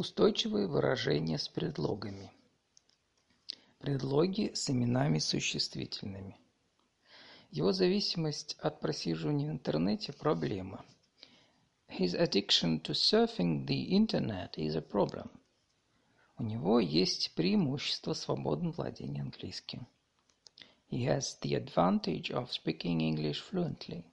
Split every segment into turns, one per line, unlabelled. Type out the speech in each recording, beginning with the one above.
Устойчивые выражения с предлогами. Предлоги с именами существительными. Его зависимость от просиживания в интернете – проблема. His addiction to surfing the internet is a problem. У него есть преимущество свободного владения английским. He has the advantage of speaking English fluently.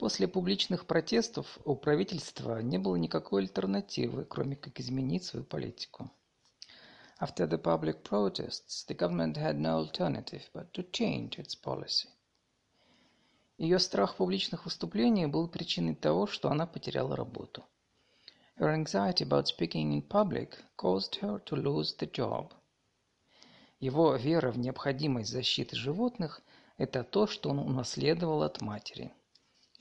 После публичных протестов у правительства не было никакой альтернативы, кроме как изменить свою политику. After the public protests, the government had no alternative but to change its policy. Ее страх публичных выступлений был причиной того, что она потеряла работу. Her anxiety about speaking in public caused her to lose the job. Его вера в необходимость защиты животных – это то, что он унаследовал от матери –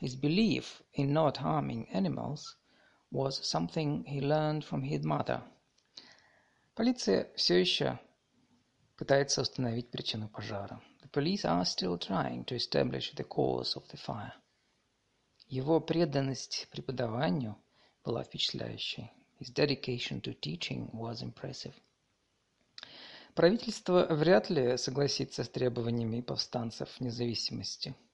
His belief in not harming animals was something he learned from his mother. Полиция все еще пытается установить причину пожара. The police are still trying to establish the cause of the fire. Его преданность преподаванию была впечатляющей. His dedication to teaching was impressive. Правительство вряд ли согласится с требованиями повстанцев независимости –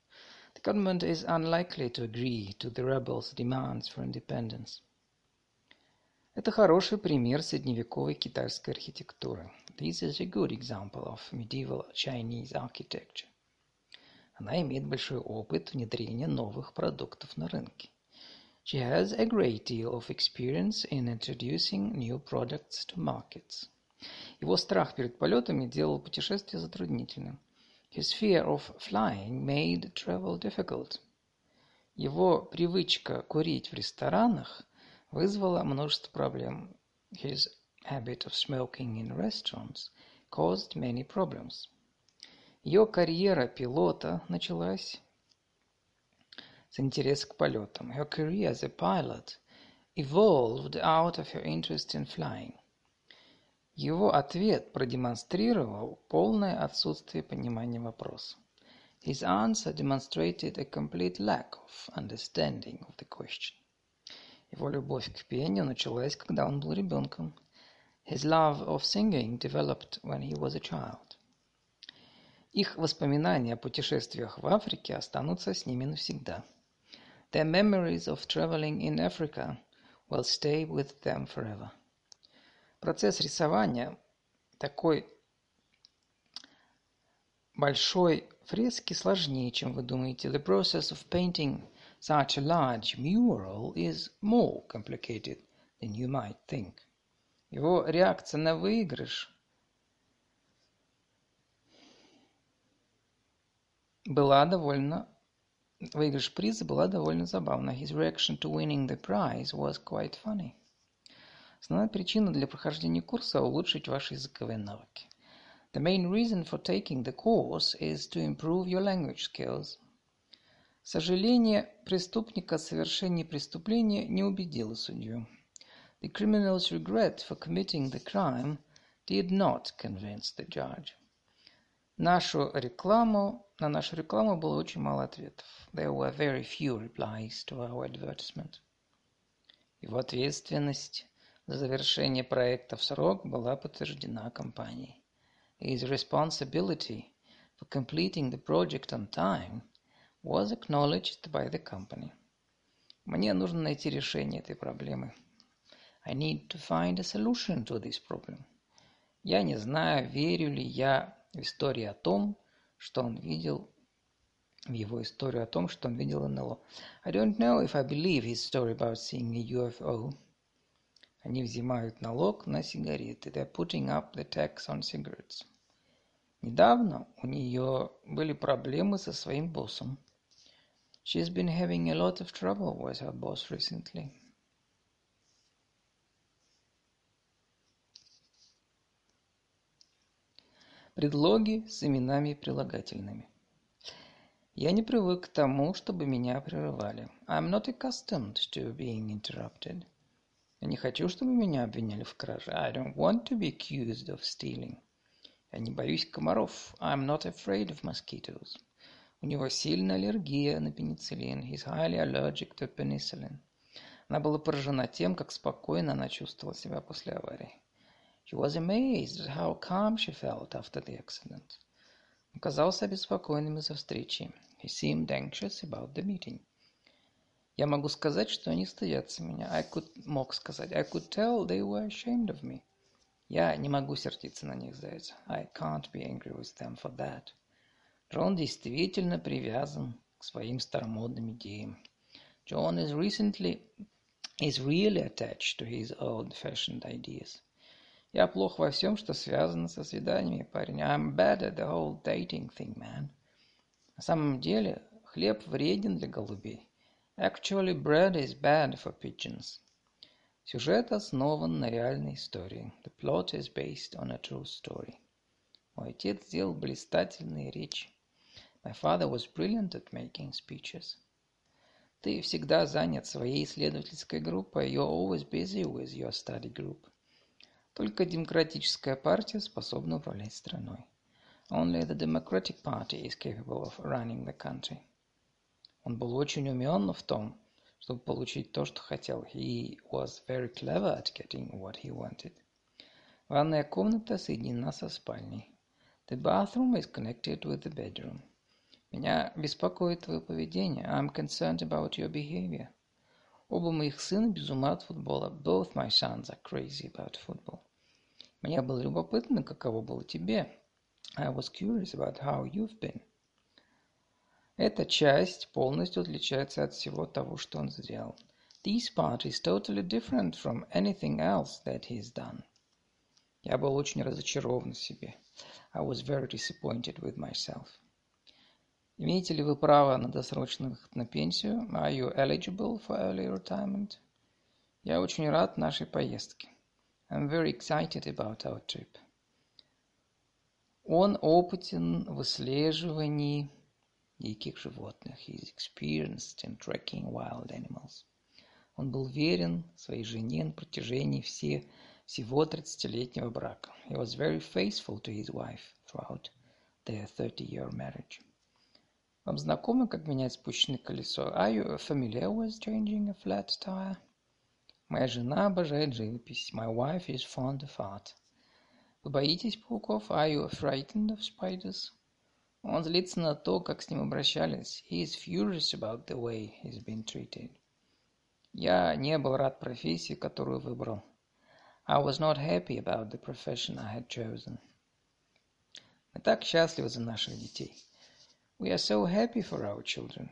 The government is unlikely to agree to the rebels' demands for independence. Это хороший пример средневековой китайской архитектуры. This is a good example of medieval Chinese architecture. Она имеет большой опыт внедрения новых продуктов на рынке. She has a great deal of experience in introducing new products to markets. Его страх перед полетами делал путешествие затруднительным. His fear of flying made travel difficult. Его привычка курить в ресторанах вызвала множество проблем. His habit of smoking in restaurants caused many problems. Ее карьера пилота началась с интереса к полетам. Her career as a pilot evolved out of her interest in flying. Его ответ продемонстрировал полное отсутствие понимания вопроса. His answer demonstrated a complete lack of understanding of the question. Его любовь к пению началась, когда он был ребенком. His love of singing developed when he was a child. Их воспоминания о путешествиях в Африке останутся с ними навсегда. Their memories of traveling in Africa will stay with them forever. Процесс рисования такой большой фрески сложнее, чем вы думаете. The process of painting such a large mural is more complicated than you might think. Его реакция на выигрыш была довольно выигрыш приза была довольно забавна. His reaction to winning the prize was quite funny. Основная причина для прохождения курса – улучшить ваши языковые навыки. The main reason for taking the course is to improve your language skills. Сожаление преступника о совершении преступления не убедило судью. The criminal's regret for committing the crime did not convince the judge. Нашу рекламу, на нашу рекламу было очень мало ответов. There were very few replies to our advertisement. Его ответственность завершение проекта в срок была подтверждена компанией. His responsibility for completing the project on time was acknowledged by the company. Мне нужно найти решение этой проблемы. I need to find a solution to this problem. Я не знаю, верю ли я в историю о том, что он видел в его историю о том, что он видел НЛО. I don't know if I believe his story about seeing a UFO. Они взимают налог на сигареты. They're putting up the tax on cigarettes. Недавно у нее были проблемы со своим боссом. She's been having a lot of trouble with her boss recently. Предлоги с именами прилагательными. Я не привык к тому, чтобы меня прерывали. I'm not accustomed to being interrupted. Я не хочу, чтобы меня обвиняли в краже. I don't want to be accused of stealing. Я не боюсь комаров. I'm not afraid of mosquitoes. У него сильная аллергия на пенициллин. He's highly allergic to penicillin. Она была поражена тем, как спокойно она чувствовала себя после аварии. She was amazed at how calm she felt after the accident. Он казался обеспокоенным из-за встречи. He seemed anxious about the meeting. Я могу сказать, что они стыдятся меня. I could, мог сказать. I could tell they were ashamed of me. Я не могу сердиться на них за это. I can't be angry with them for that. Джон действительно привязан к своим старомодным идеям. John is recently is really attached to his old-fashioned ideas. Я плох во всем, что связано со свиданиями, парень. I'm bad at the whole dating thing, man. На самом деле, хлеб вреден для голубей. Actually, bread is bad for pigeons. Сюжет основан на реальной истории. The plot is based on a true story. Мой отец сделал блистательные речи. My father was brilliant at making speeches. Ты всегда занят своей исследовательской группой. You're always busy with your study group. Только демократическая партия способна управлять страной. Only the Democratic Party is capable of running the country. Он был очень умен в том, чтобы получить то, что хотел. He was very clever at getting what he wanted. Ванная комната соединена со спальней. The bathroom is connected with the bedroom. Меня беспокоит твое поведение. I'm concerned about your behavior. Оба моих сына без ума от футбола. Both my sons are crazy about football. Мне было любопытно, каково было тебе. I was curious about how you've been. Эта часть полностью отличается от всего того, что он сделал. This part is totally different from anything else that he's done. Я был очень разочарован в себе. I was very disappointed with myself. Имеете ли вы право на досрочный выход на пенсию? Are you eligible for early retirement? Я очень рад нашей поездке. I'm very excited about our trip. Он опытен в выслеживании диких животных. He is experienced in tracking wild animals. Он был верен своей жене на протяжении все, всего 30-летнего брака. He was very faithful to his wife throughout their 30-year marriage. Вам знакомо, как менять спущенное колесо? Are you familiar with changing a flat tire? Моя жена обожает живопись. My wife is fond of art. Вы боитесь пауков? Are you frightened of spiders? Он злится на то, как с ним обращались. He is furious about the way he's been treated. Я не был рад профессии, которую выбрал. I was not happy about the profession I had chosen. Мы так счастливы за наших детей. We are so happy for our children.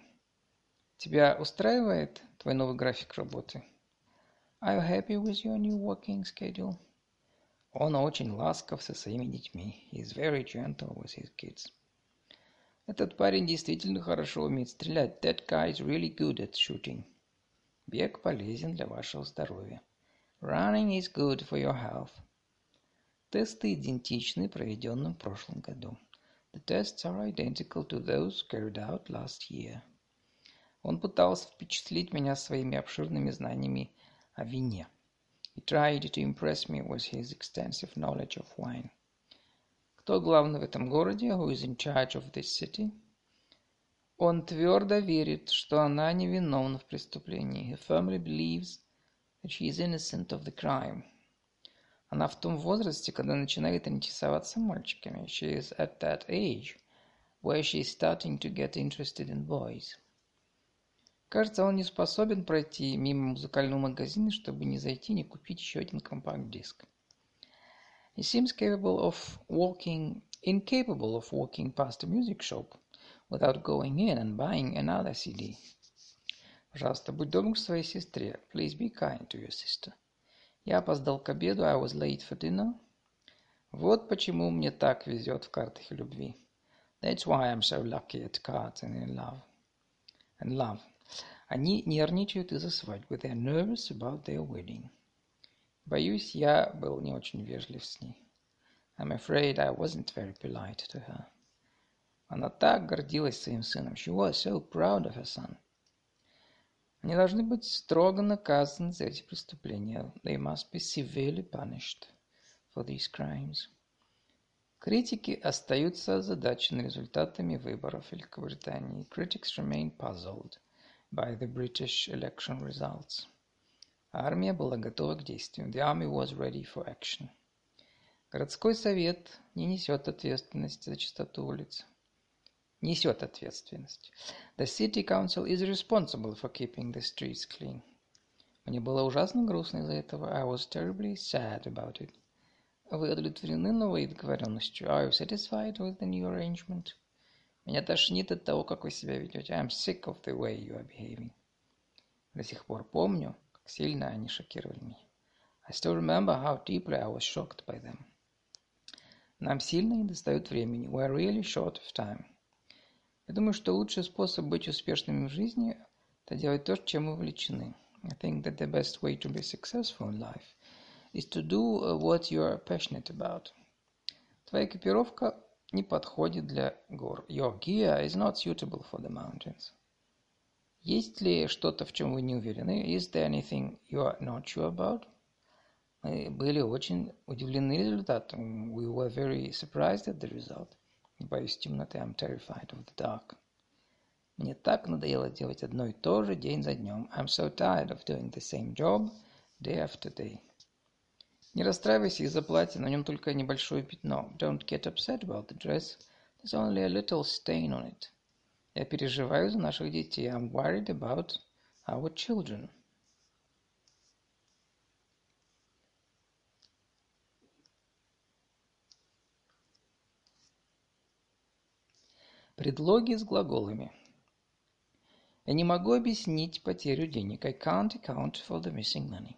Тебя устраивает твой новый график работы? Are you happy with your new working schedule? Он очень ласков со своими детьми. He is very gentle with his kids. Этот парень действительно хорошо умеет стрелять. That guy is really good at shooting. Бег полезен для вашего здоровья. Running is good for your health. Тесты идентичны проведенным в прошлом году. The tests are identical to those carried out last year. Он пытался впечатлить меня своими обширными знаниями о вине. He tried to impress me with his extensive knowledge of wine. Кто главный в этом городе? Who is in charge of this city? Он твердо верит, что она невиновна в преступлении. He firmly believes that she is innocent of the crime. Она в том возрасте, когда начинает интересоваться мальчиками. She is at that age where she is starting to get interested in boys. Кажется, он не способен пройти мимо музыкального магазина, чтобы не зайти, не купить еще один компакт-диск. He seems capable of walking, incapable of walking past a music shop without going in and buying another CD. Пожалуйста, будь добр к своей сестре. Please be kind to your sister. Я опоздал к обеду. I was late for dinner. Вот почему мне так везет в картах и любви. That's why I'm so lucky at cards and in love. And love. Они нервничают из-за свадьбы. They're nervous about their wedding. Боюсь, я был не очень вежлив с ней. I'm afraid I wasn't very polite to her. Она так гордилась своим сыном. She was so proud of her son. Они должны быть строго наказаны за эти преступления. They must be severely punished for these crimes. Критики остаются озадачены результатами выборов Великобритании. Critics remain puzzled by the British election results. Армия была готова к действию. The army was ready for action. Городской совет не несет ответственности за чистоту улиц. Несет ответственность. The city council is responsible for keeping the streets clean. Мне было ужасно грустно из-за этого. I was terribly sad about it. Вы удовлетворены новой договоренностью? Are you satisfied with the new arrangement? Меня тошнит от того, как вы себя ведете. I'm sick of the way you are behaving. До сих пор помню, сильно они шокировали меня. I still remember how deeply I was shocked by them. Нам сильно недостает времени. We are really short of time. Я думаю, что лучший способ быть успешными в жизни – это делать то, чем мы увлечены. I think that the best way to be successful in life is to do what you are passionate about. Твоя экипировка не подходит для гор. Your gear is not suitable for the mountains. Есть ли что-то, в чем вы не уверены? Is there anything you are not sure about? Мы были очень удивлены результатом. We were very surprised at the result. Боюсь темноты. I'm terrified of the dark. Мне так надоело делать одно и то же день за днем. I'm so tired of doing the same job day after day. Не расстраивайся из-за платья, на нем только небольшое пятно. Don't get upset about the dress. There's only a little stain on it. Я переживаю за наших детей. I'm worried about our children. Предлоги с глаголами. Я не могу объяснить потерю денег. I can't account for the missing money.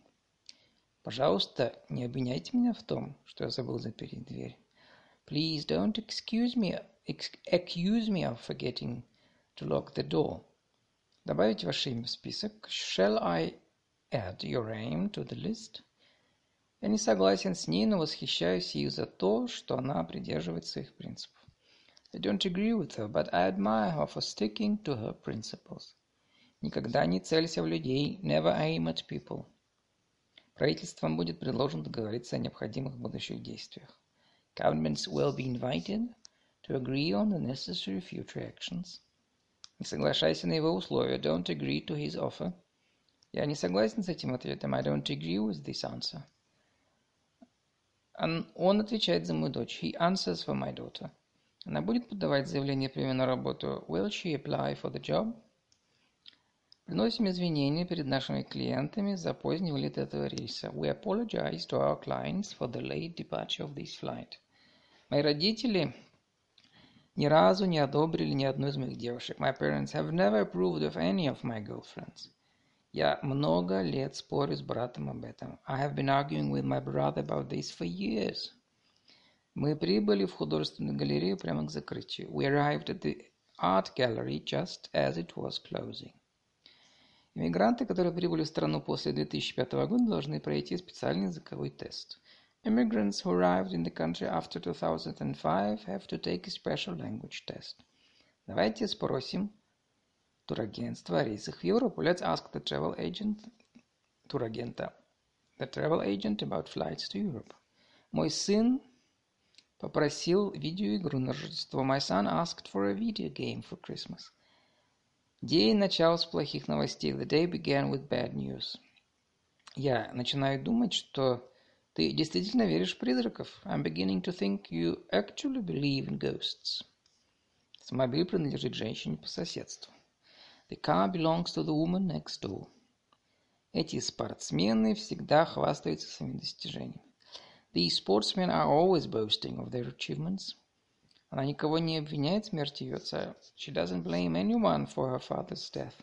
Пожалуйста, не обвиняйте меня в том, что я забыл запереть дверь. Please don't excuse me, accuse me of forgetting to lock the door. Добавить ваше имя в список. Shall I add your name to the list? Я не согласен с ней, но восхищаюсь ею за то, что она придерживается своих принципов. I don't agree with her, but I admire her for sticking to her principles. Никогда не целься в людей. Never aim at people. Правительством будет предложено договориться о необходимых будущих действиях. Governments will be invited to agree on the necessary future actions. Не соглашайся на его условия. Don't agree to his offer. Я не согласен с этим ответом. I don't agree with this answer. Он, он отвечает за мою дочь. He answers for my daughter. Она будет подавать заявление премии на работу. Will she apply for the job? Приносим извинения перед нашими клиентами за поздний вылет этого рейса. We apologize to our clients for the late departure of this flight. Мои родители ни разу не одобрили ни одну из моих девушек. My parents have never approved of any of my girlfriends. Я много лет спорю с братом об этом. I have been arguing with my brother about this for years. Мы прибыли в художественную галерею прямо к закрытию. We arrived at the art gallery just as it was closing. Иммигранты, которые прибыли в страну после 2005 года, должны пройти специальный языковой тест. Immigrants who arrived in the country after 2005 have to take a special language test. Давайте спросим турагентство о рейсах в Европу. Let's ask the travel agent, турагента, the travel agent about flights to Europe. Мой сын попросил видеоигру на Рождество. My son asked for a video game for Christmas. День начал с плохих новостей. The day began with bad news. Я начинаю думать, что ты действительно веришь в призраков. I'm beginning to think you actually believe in ghosts. Автомобиль принадлежит женщине по соседству. The car belongs to the woman next door. Эти спортсмены всегда хвастаются своими достижениями. These sportsmen are always boasting of their achievements. Она никого не обвиняет в смерти ее отца. She doesn't blame anyone for her father's death.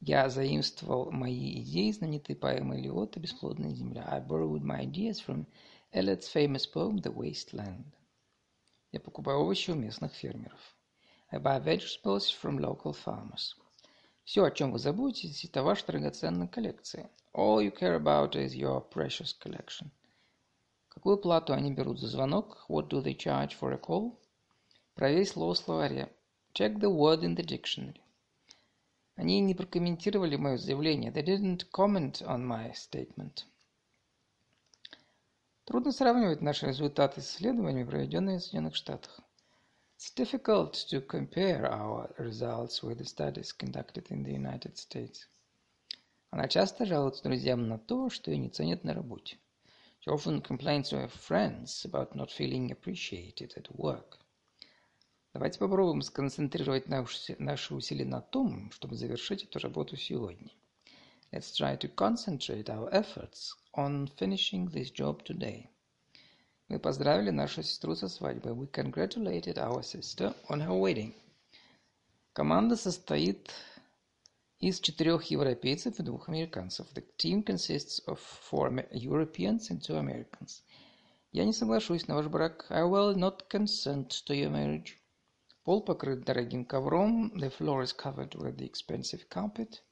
Я заимствовал мои идеи знаменитой поэмы Элиота «Бесплодная земля». I borrowed my ideas from Eliot's famous poem «The Waste Land». Я покупаю овощи у местных фермеров. I buy vegetables from local farmers. Все, о чем вы заботитесь, это ваша драгоценная коллекция. All you care about is your precious collection. Какую плату они берут за звонок? What do they charge for a call? Проверь слово в словаре. Check the word in the dictionary. Они не прокомментировали мое заявление. They didn't comment on my statement. Трудно сравнивать наши результаты с исследованиями, проведенными в Соединенных Штатах. It's difficult to compare our results with the studies conducted in the United States. Она часто жалуется друзьям на то, что ее не ценят на работе. She often complains to her friends about not feeling appreciated at work. Давайте попробуем сконцентрировать наши усилия на том, чтобы завершить эту работу сегодня. Let's try to concentrate our efforts on finishing this job today. Мы поздравили нашу сестру со свадьбой. We congratulated our sister on her wedding. Команда состоит из четырех европейцев и двух американцев. The team consists of four Europeans and two Americans. Я не соглашусь на ваш брак. I will not consent to your marriage. Пол покрыт дорогим ковром. The floor is covered with the expensive carpet.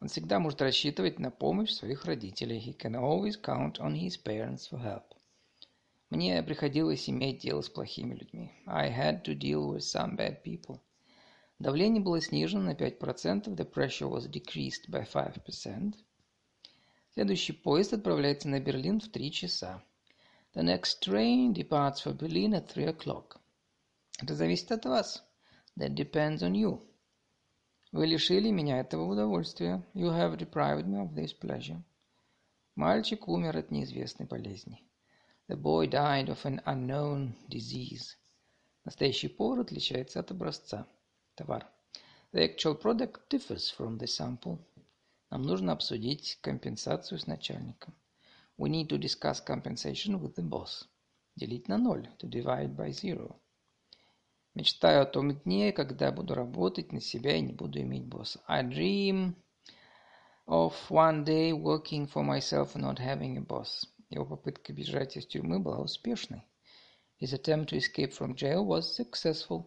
Он всегда может рассчитывать на помощь своих родителей. He can always count on his parents for help. Мне приходилось иметь дело с плохими людьми. I had to deal with some bad people. Давление было снижено на 5%, the pressure was decreased by 5%. Следующий поезд отправляется на Берлин в 3 часа. The next train departs for Berlin at 3 o'clock. Это зависит от вас. That depends on you. Вы лишили меня этого удовольствия. You have deprived me of this pleasure. Мальчик умер от неизвестной болезни. The boy died of an unknown disease. Настоящий повар отличается от образца товар. The actual product differs from the sample. Нам нужно обсудить компенсацию с начальником. We need to discuss compensation with the boss. Делить на ноль. To divide by zero. Мечтаю о том дне, когда буду работать на себя и не буду иметь босса. I dream of one day working for myself and not having a boss. Его попытка бежать из тюрьмы была успешной. His attempt to escape from jail was successful.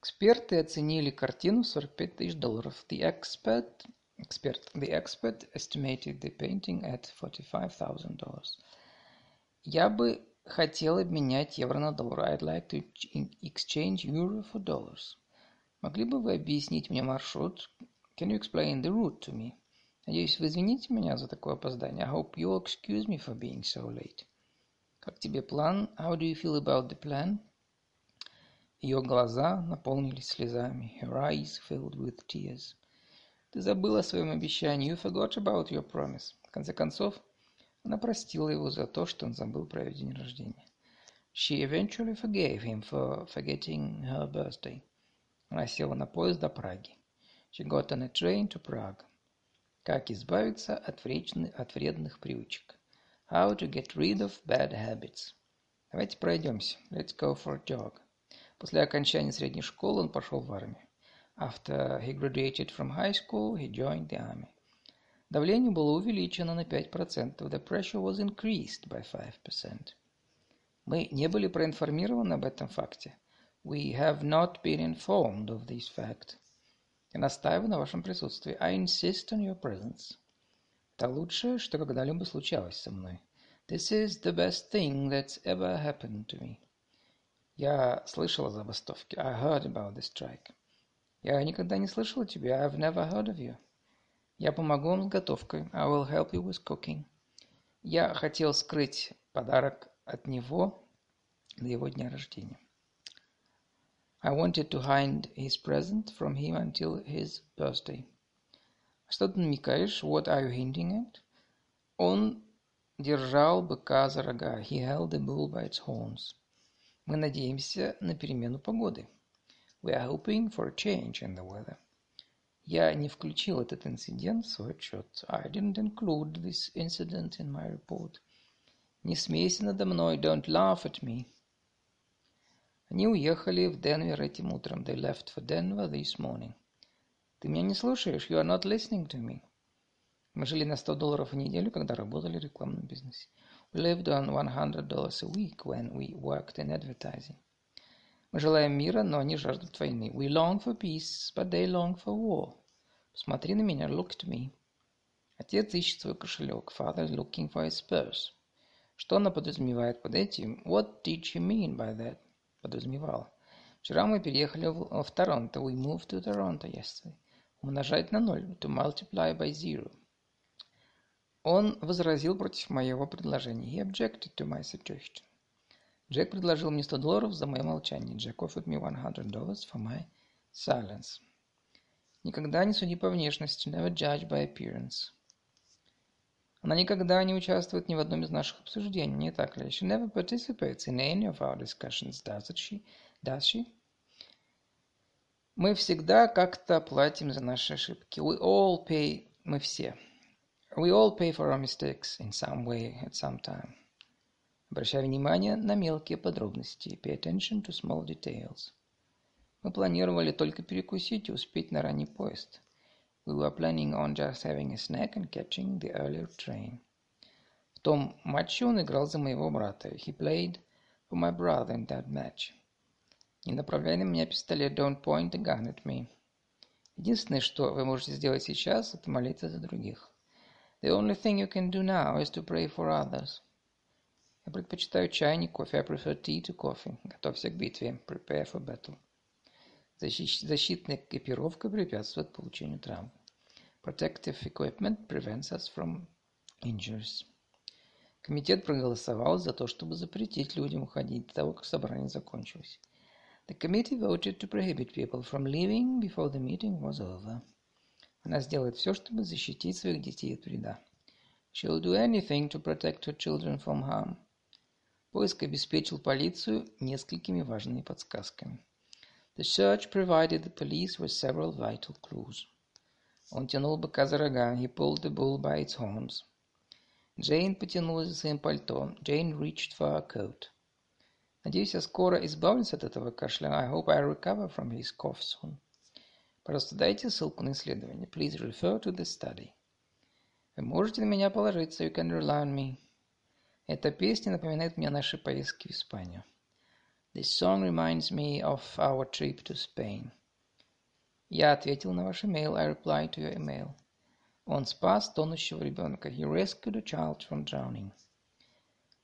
Эксперты оценили картину в 45 тысяч долларов. The expert, expert, the expert estimated the painting at $45,000. Я бы хотел обменять евро на доллар. I'd like to exchange euro for dollars. Могли бы вы объяснить мне маршрут? Can you explain the route to me? Надеюсь, вы извините меня за такое опоздание. I hope you'll excuse me for being so late. Как тебе план? How do you feel about the plan? Ее глаза наполнились слезами. Her eyes filled with tears. Ты забыл о своем обещании. You forgot about your promise. В конце концов, она простила его за то, что он забыл про ее день рождения. She eventually forgave him for forgetting her birthday. Она села на поезд до Праги. She got on a train to Prague. Как избавиться от, вредных, от вредных привычек. How to get rid of bad habits. Давайте пройдемся. Let's go for a jog. После окончания средней школы он пошел в армию. After he graduated from high school, he joined the army. Давление было увеличено на 5%. The pressure was increased by 5%. Мы не были проинформированы об этом факте. We have not been informed of this fact. Я настаиваю на вашем присутствии. I insist on your presence. Это лучшее, что когда-либо случалось со мной. This is the best thing that's ever happened to me. Я слышал о забастовке. I heard about the strike. Я никогда не слышал о тебе. I've never heard of you. Я помогу вам с готовкой. I will help you with cooking. Я хотел скрыть подарок от него до его дня рождения. I wanted to hide his present from him until his birthday. Что ты намекаешь? What are you hinting at? Он держал быка за рога. He held the bull by its horns. Мы надеемся на перемену погоды. We are hoping for a change in the weather. Я не включил этот инцидент в свой отчет. I didn't include this incident in my report. Не смейся надо мной. Don't laugh at me. Они уехали в Денвер этим утром. They left for Denver this morning. Ты меня не слушаешь? You are not listening to me. Мы жили на 100 долларов в неделю, когда работали в рекламном бизнесе. We lived on $100 a week when we worked in advertising. Мы желаем мира, но они жаждут войны. We long for peace, but they long for war. Посмотри на меня, look at me. Отец ищет свой кошелек. Father is looking for his purse. Что она подразумевает под этим? What did she mean by that? Подразумевала. Вчера мы переехали в, в Торонто. We moved to Toronto yesterday. Умножать на ноль. To multiply by zero. Он возразил против моего предложения. He objected to my suggestion. Джек предложил мне 100 долларов за мое молчание. Джек offered me $100 for my silence. Никогда не суди по внешности. Never judge by appearance. Она никогда не участвует ни в одном из наших обсуждений, не так ли? She never participates in any of our discussions, does she? Does she? Мы всегда как-то платим за наши ошибки. We all pay... Мы все. We all pay for our mistakes in some way at some time. Обращай внимание на мелкие подробности. Pay attention to small details. Мы планировали только перекусить и успеть на ранний поезд. We were planning on just having a snack and catching the earlier train. В том матче он играл за моего брата. He played for my brother in that match. Не направляй на меня пистолет. Don't point the gun at me. Единственное, что вы можете сделать сейчас, это молиться за других. The only thing you can do now is to pray for others. Я предпочитаю чай, не кофе. I prefer tea to coffee. Готовься к битве. Prepare for battle. Защитная экипировка препятствует получению травм. Protective equipment prevents us from injuries. Комитет проголосовал за то, чтобы запретить людям уходить до того, как собрание закончилось. The committee voted to prohibit people from leaving before the meeting was over. Она сделает все, чтобы защитить своих детей от вреда. She'll do anything to protect her children from harm. Поиск обеспечил полицию несколькими важными подсказками. The search provided the police with several vital clues. Он тянул быка за рога. He pulled the bull by its horns. Джейн потянулась за своим пальто. Jane reached for her coat. Надеюсь, я скоро избавлюсь от этого кашля. I hope I recover from his cough soon. Просто дайте ссылку на исследование. Please refer to the study. Вы можете на меня положиться. You can rely on me. Эта песня напоминает мне наши поездки в Испанию. This song reminds me of our trip to Spain. Я ответил на ваш email. I replied to your email. Он спас тонущего ребенка. He rescued a child from drowning.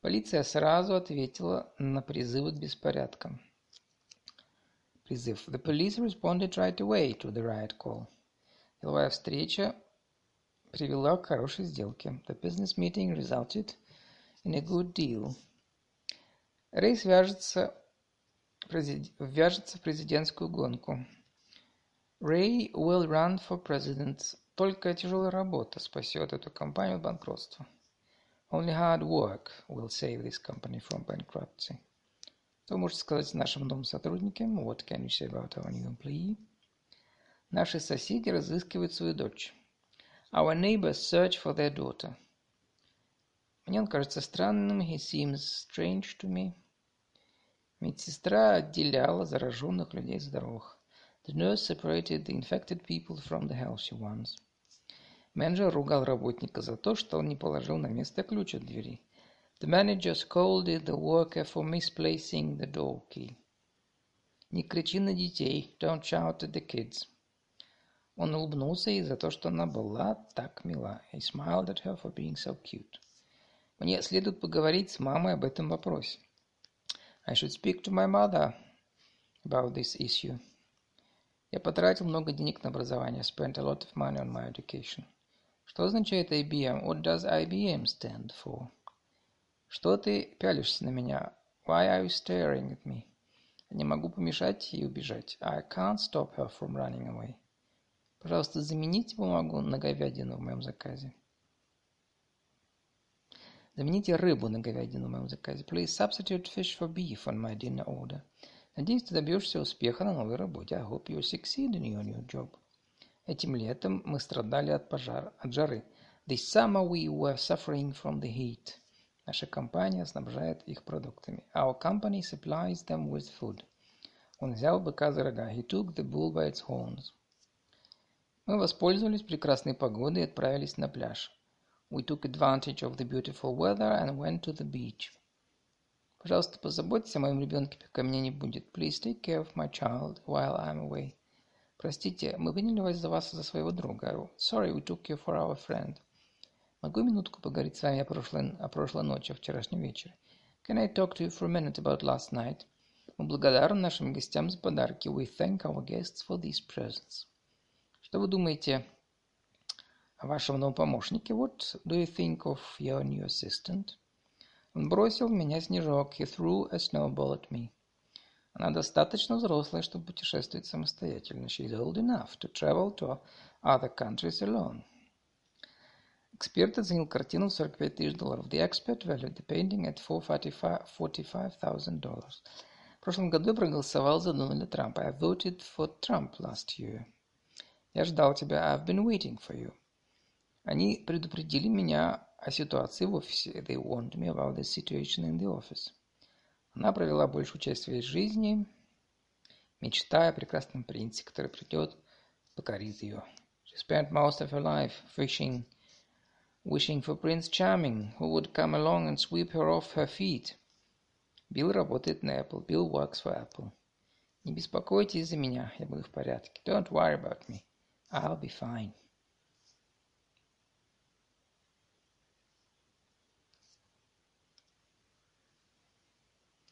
Полиция сразу ответила на призывы к беспорядкам. Призыв. The police responded right away to the riot call. Деловая встреча привела к хорошей сделке. The business meeting resulted in a good deal. Рэй свяжется ввяжется в президентскую гонку. Ray will run for president. Только тяжелая работа спасет эту компанию от банкротства. Only hard work will save this company from bankruptcy. Что вы можете сказать нашим новым сотрудникам? What can you say about our new employee? Наши соседи разыскивают свою дочь. Our neighbors search for their daughter. Мне он кажется странным. He seems strange to me. Медсестра отделяла зараженных людей здоровых. The nurse separated the infected people from the healthy ones. Менеджер ругал работника за то, что он не положил на место ключ от двери. The manager scolded the worker for misplacing the door key. Не кричи на детей. Don't shout at the kids. Он улыбнулся ей за то, что она была так мила. He smiled at her for being so cute. Мне следует поговорить с мамой об этом вопросе. I should speak to my mother about this issue. Я потратил много денег на образование. Spent a lot of money on my education. Что означает IBM? What does IBM stand for? Что ты пялишься на меня? Why are you staring at me? Я не могу помешать ей убежать. I can't stop her from running away. Пожалуйста, замените бумагу на говядину в моем заказе. Замените рыбу на говядину в моем заказе. Please substitute fish for beef on my dinner order. Надеюсь, ты добьешься успеха на новой работе. I hope you succeed in your new job. Этим летом мы страдали от пожара, от жары. This summer we were suffering from the heat. Наша компания снабжает их продуктами. Our company supplies them with food. Он взял быка за рога. He took the bull by its horns. Мы воспользовались прекрасной погодой и отправились на пляж. We took advantage of the beautiful weather and went to the beach. Пожалуйста, позаботьтесь о моем ребенке, пока меня не будет. Please take care of my child while I'm away. Простите, мы приняли вас за вас за своего друга. Sorry, we took you for our friend. Могу минутку поговорить с вами о прошлой, о прошлой ночи, о вчерашнем вечере? Can I talk to you for a minute about last night? Мы благодарны нашим гостям за подарки. We thank our guests for these presents. Что вы думаете о вашем новом помощнике. What do you think of your new assistant? Он бросил в меня снежок. He threw a snowball at me. Она достаточно взрослая, чтобы путешествовать самостоятельно. She's old enough to travel to other countries alone. Эксперт оценил картину в 45 тысяч долларов. The expert valued the painting at $45,000. В прошлом году я проголосовал за Дональда Трампа. I voted for Trump last year. Я ждал тебя. I've been waiting for you. Они предупредили меня о ситуации в офисе. They warned me about the situation in the office. Она провела большую часть своей жизни, мечтая о прекрасном принце, который придет, покорит ее. She spent most of her life wishing, wishing for Prince Charming, who would come along and sweep her off her feet. Билл работает на Apple. Bill works for Apple. Не беспокойтесь за меня, я буду в порядке. Don't worry about me. I'll be fine.